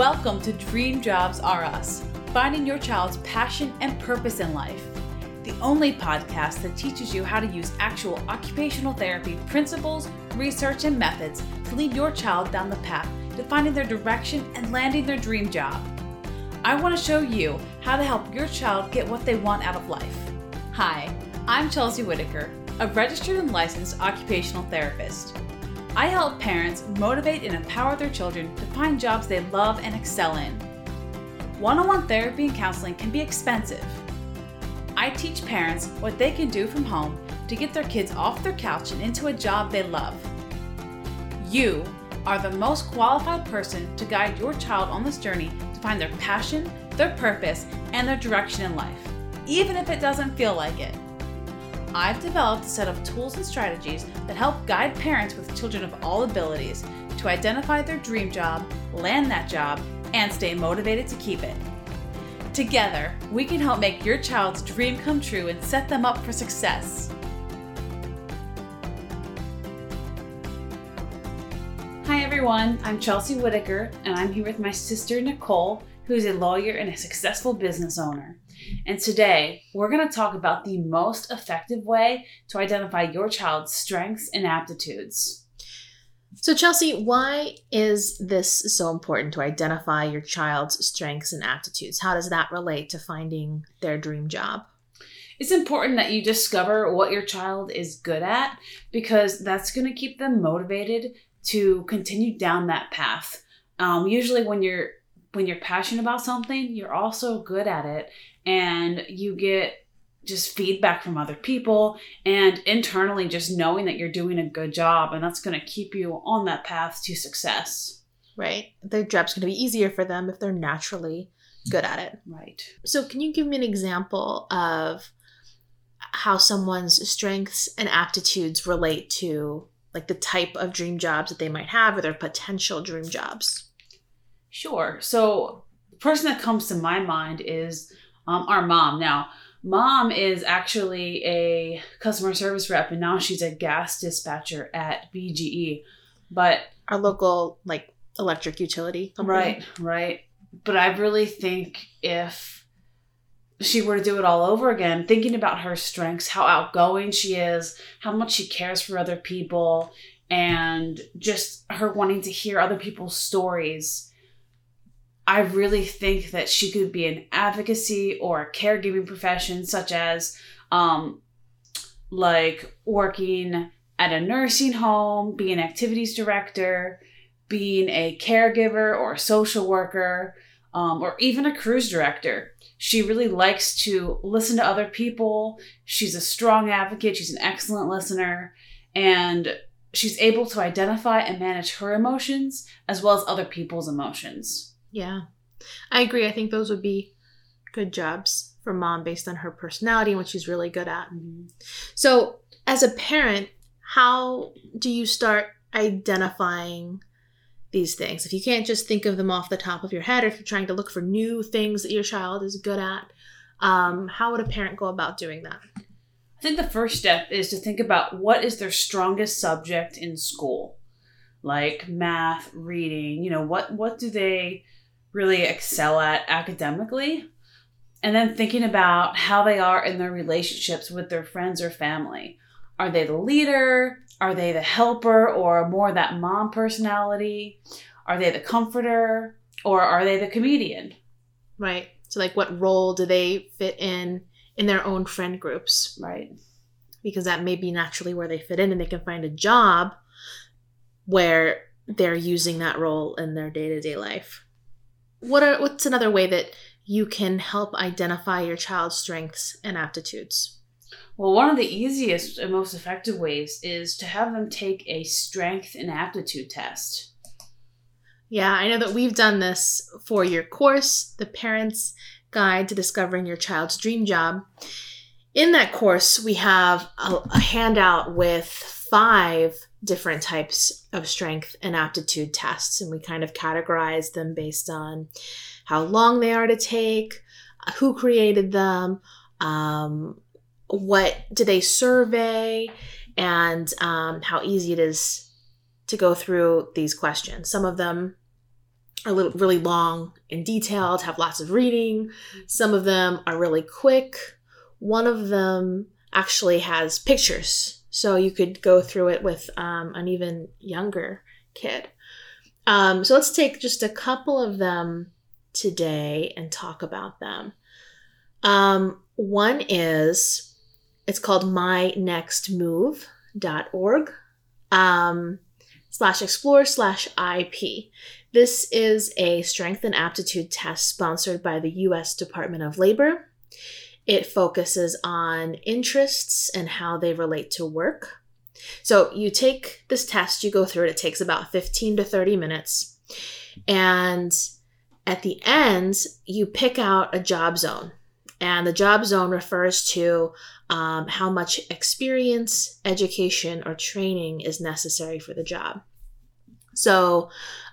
Welcome to Dream Jobs Are Us, finding your child's passion and purpose in life. The only podcast that teaches you how to use actual occupational therapy principles, research, and methods to lead your child down the path to finding their direction and landing their dream job. I want to show you how to help your child get what they want out of life. Hi, I'm Chelsea Whitaker, a registered and licensed occupational therapist. I help parents motivate and empower their children to find jobs they love and excel in. One on one therapy and counseling can be expensive. I teach parents what they can do from home to get their kids off their couch and into a job they love. You are the most qualified person to guide your child on this journey to find their passion, their purpose, and their direction in life, even if it doesn't feel like it. I've developed a set of tools and strategies that help guide parents with children of all abilities to identify their dream job, land that job, and stay motivated to keep it. Together, we can help make your child's dream come true and set them up for success. Hi everyone, I'm Chelsea Whitaker, and I'm here with my sister Nicole, who's a lawyer and a successful business owner. And today, we're going to talk about the most effective way to identify your child's strengths and aptitudes. So, Chelsea, why is this so important to identify your child's strengths and aptitudes? How does that relate to finding their dream job? It's important that you discover what your child is good at because that's going to keep them motivated to continue down that path. Um, usually, when you're when you're passionate about something, you're also good at it and you get just feedback from other people and internally just knowing that you're doing a good job and that's going to keep you on that path to success. Right. Their job's going to be easier for them if they're naturally good at it. Right. So, can you give me an example of how someone's strengths and aptitudes relate to like the type of dream jobs that they might have or their potential dream jobs? Sure. So, the person that comes to my mind is um, our mom. Now, mom is actually a customer service rep, and now she's a gas dispatcher at BGE. But our local like electric utility company. Right, right. But I really think if she were to do it all over again, thinking about her strengths, how outgoing she is, how much she cares for other people, and just her wanting to hear other people's stories I really think that she could be an advocacy or a caregiving profession, such as um, like working at a nursing home, being an activities director, being a caregiver or a social worker, um, or even a cruise director. She really likes to listen to other people. She's a strong advocate, she's an excellent listener, and she's able to identify and manage her emotions as well as other people's emotions. Yeah. I agree. I think those would be good jobs for mom based on her personality and what she's really good at. Mm-hmm. So, as a parent, how do you start identifying these things? If you can't just think of them off the top of your head, or if you're trying to look for new things that your child is good at, um, how would a parent go about doing that? I think the first step is to think about what is their strongest subject in school, like math, reading. You know, what what do they really excel at academically and then thinking about how they are in their relationships with their friends or family. Are they the leader? Are they the helper or more that mom personality? Are they the comforter or are they the comedian? Right. So like what role do they fit in in their own friend groups? Right. Because that may be naturally where they fit in and they can find a job where they're using that role in their day-to-day life what are what's another way that you can help identify your child's strengths and aptitudes? Well, one of the easiest and most effective ways is to have them take a strength and aptitude test. Yeah, I know that we've done this for your course, The Parent's Guide to Discovering Your Child's Dream Job. In that course, we have a, a handout with five different types of strength and aptitude tests, and we kind of categorize them based on how long they are to take, who created them, um, what do they survey, and um, how easy it is to go through these questions. Some of them are little, really long and detailed, have lots of reading. Some of them are really quick. One of them actually has pictures, so you could go through it with um, an even younger kid. Um, so let's take just a couple of them today and talk about them. Um, one is it's called mynextmove.org um, slash explore slash IP. This is a strength and aptitude test sponsored by the US Department of Labor. It focuses on interests and how they relate to work. So you take this test, you go through it, it takes about 15 to 30 minutes. And at the end, you pick out a job zone. And the job zone refers to um, how much experience, education, or training is necessary for the job. So,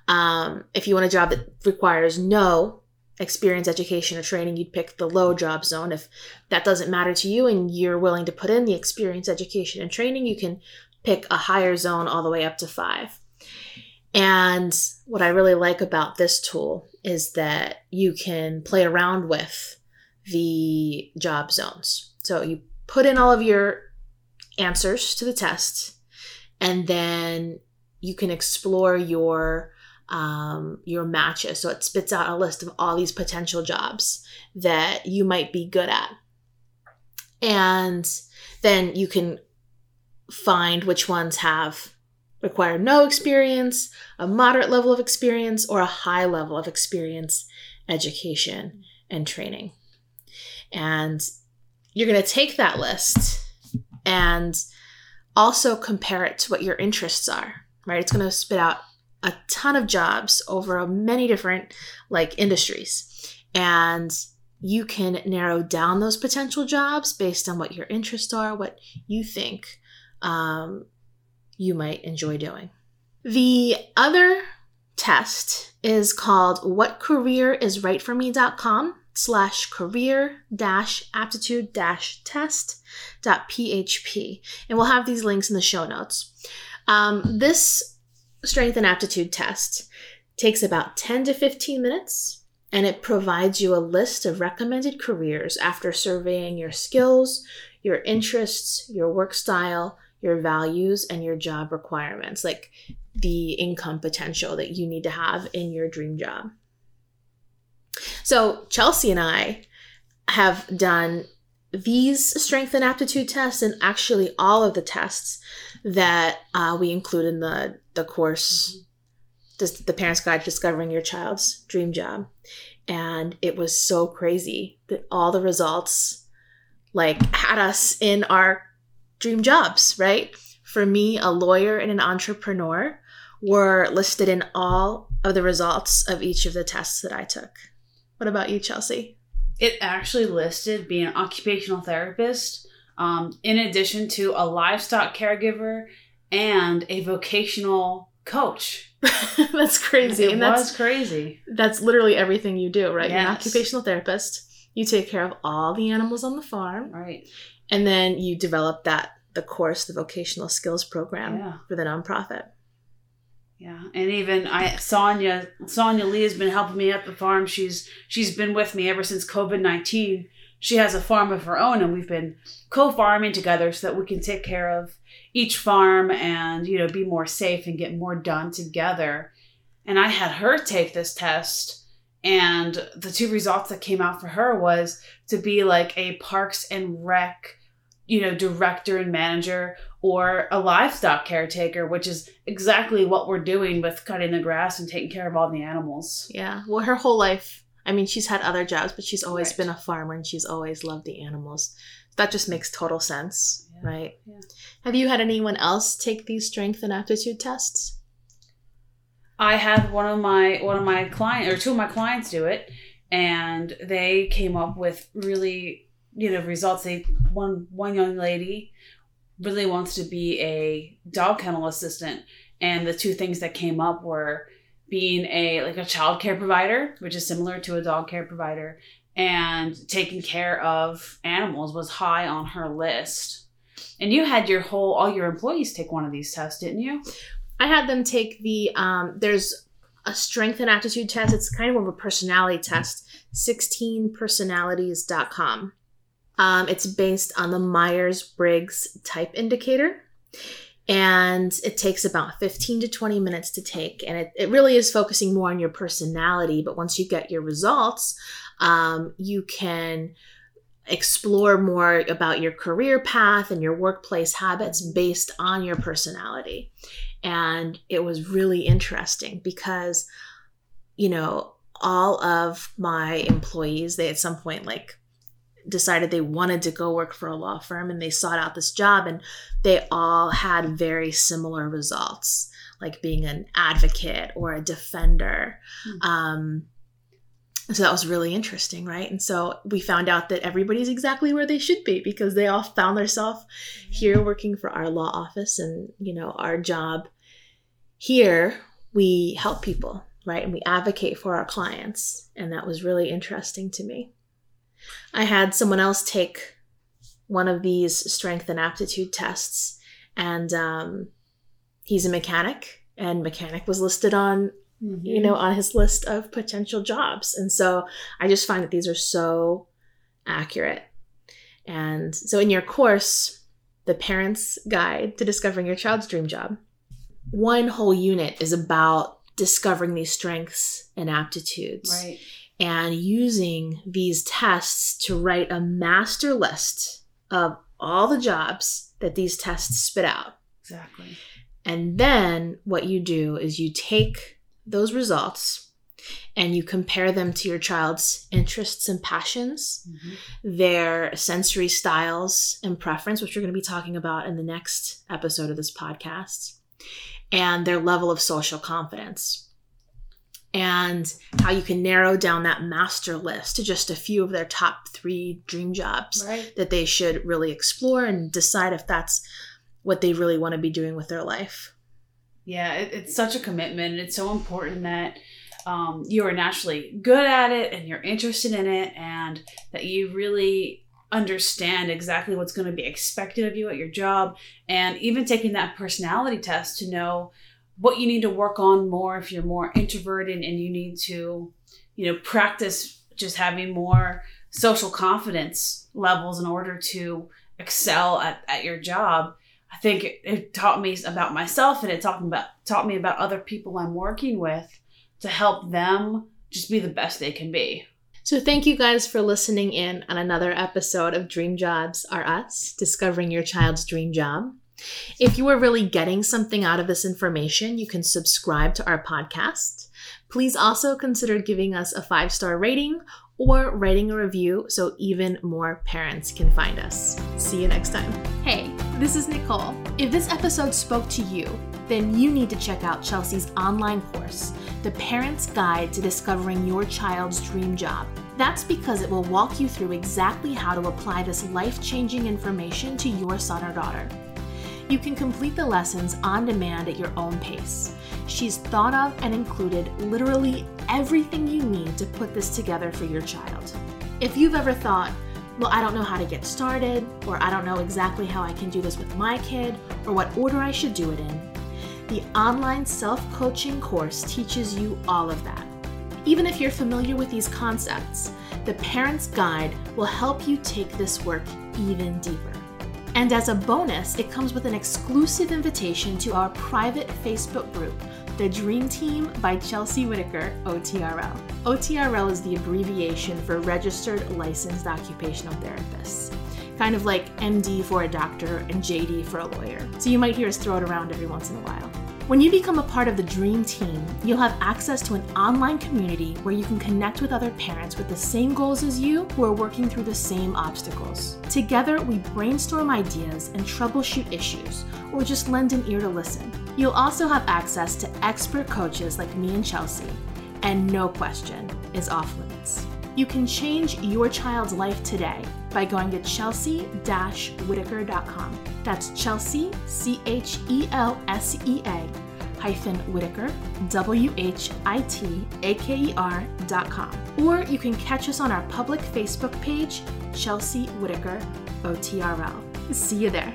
um, if you want a job that requires no experience, education, or training, you'd pick the low job zone. If that doesn't matter to you and you're willing to put in the experience, education, and training, you can pick a higher zone all the way up to five. And what I really like about this tool is that you can play around with the job zones. So you put in all of your answers to the test, and then you can explore your um, your matches. So it spits out a list of all these potential jobs that you might be good at. And then you can find which ones have require no experience, a moderate level of experience, or a high level of experience, education, and training. And you're going to take that list and also compare it to what your interests are, right? It's going to spit out a ton of jobs over many different like industries. And you can narrow down those potential jobs based on what your interests are, what you think um, you might enjoy doing. The other test is called whatcareerisrightforme.com slash career dash aptitude dash test dot php and we'll have these links in the show notes um, this strength and aptitude test. Takes about 10 to 15 minutes and it provides you a list of recommended careers after surveying your skills your interests your work style your values and your job requirements like the income potential that you need to have in your dream job. So Chelsea and I have done these strength and aptitude tests and actually all of the tests that uh, we include in the the course mm-hmm. the parents guide to discovering your child's dream job and it was so crazy that all the results like had us in our dream jobs right for me a lawyer and an entrepreneur were listed in all of the results of each of the tests that i took what about you, Chelsea? It actually listed being an occupational therapist, um, in addition to a livestock caregiver and a vocational coach. that's crazy. It and was that's crazy. That's literally everything you do, right? Yes. You're an occupational therapist. You take care of all the animals on the farm. Right. And then you develop that the course, the vocational skills program Yeah. for the nonprofit. Yeah, and even I Sonia Sonia Lee has been helping me at the farm. She's she's been with me ever since COVID nineteen. She has a farm of her own, and we've been co-farming together so that we can take care of each farm and you know be more safe and get more done together. And I had her take this test, and the two results that came out for her was to be like a Parks and Rec, you know, director and manager or a livestock caretaker, which is exactly what we're doing with cutting the grass and taking care of all the animals. Yeah. Well, her whole life, I mean, she's had other jobs, but she's always Right. been a farmer and she's always loved the animals. That just makes total sense, Yeah. right? Yeah. Have you had anyone else take these strength and aptitude tests? I had one of my one of my client or two of my clients do it, and they came up with really you know results. They one one young lady really wants to be a dog kennel assistant, and the two things that came up were being a like a child care provider, which is similar to a dog care provider, and taking care of animals was high on her list. And you had your whole all your employees take one of these tests, didn't you? I had them take the um, there's a strength and aptitude test. It's kind of a personality test. 16personalities.com. Um, it's based on the Myers Briggs type indicator. And it takes about 15 to 20 minutes to take. And it, it really is focusing more on your personality. But once you get your results, um, you can explore more about your career path and your workplace habits based on your personality. And it was really interesting because, you know, all of my employees, they at some point like decided they wanted to go work for a law firm and they sought out this job and they all had very similar results like being an advocate or a defender. Mm-hmm. um, so that was really interesting right? And so we found out that everybody's exactly where they should be because they all found themselves here working for our law office and you know our job here. We help people right? And we advocate for our clients and that was really interesting to me I had someone else take one of these strength and aptitude tests, and um, he's a mechanic, and mechanic was listed on mm-hmm. you know on his list of potential jobs, and so I just find that these are so accurate. And so in your course, the Parent's Guide to Discovering Your Child's Dream Job, one whole unit is about discovering these strengths and aptitudes. Right and using these tests to write a master list of all the jobs that these tests spit out. Exactly. And then what you do is you take those results and you compare them to your child's interests and passions, mm-hmm. their sensory styles and preference, which we're going to be talking about in the next episode of this podcast, and their level of social confidence and how you can narrow down that master list to just a few of their top three dream jobs right. that they should really explore and decide if that's what they really want to be doing with their life. Yeah, it, it's such a commitment. And it's so important that um, you are naturally good at it and you're interested in it, and that you really understand exactly what's going to be expected of you at your job, and even taking that personality test to know what you need to work on more if you're more introverted and you need to, you know, practice just having more social confidence levels in order to excel at, at your job. I think it, it taught me about myself and it me about taught me about other people I'm working with to help them just be the best they can be. So, thank you guys for listening in on another episode of Dream Jobs Are Us Discovering Your Child's Dream Job. If you are really getting something out of this information, you can subscribe to our podcast. Please also consider giving us a five star rating or writing a review so even more parents can find us. See you next time. Hey, this is Nicole. If this episode spoke to you, then you need to check out Chelsea's online course, The Parent's Guide to Discovering Your Child's Dream Job. That's because it will walk you through exactly how to apply this life changing information to your son or daughter. You can complete the lessons on demand at your own pace. She's thought of and included literally everything you need to put this together for your child. If you've ever thought, well, I don't know how to get started, or I don't know exactly how I can do this with my kid, or what order I should do it in, the online self coaching course teaches you all of that. Even if you're familiar with these concepts, the Parent's Guide will help you take this work even deeper. And as a bonus, it comes with an exclusive invitation to our private Facebook group, The Dream Team by Chelsea Whitaker, OTRL. OTRL is the abbreviation for Registered Licensed Occupational Therapists. Kind of like MD for a doctor and JD for a lawyer. So you might hear us throw it around every once in a while. When you become a part of the Dream Team, you'll have access to an online community where you can connect with other parents with the same goals as you who are working through the same obstacles. Together, we brainstorm ideas and troubleshoot issues, or just lend an ear to listen. You'll also have access to expert coaches like me and Chelsea, and no question is off limits. You can change your child's life today by going to chelsea-whitaker.com. That's Chelsea, C H E L S E A, hyphen Whitaker, W H I T A K E R.com. Or you can catch us on our public Facebook page, Chelsea Whitaker OTRL. See you there.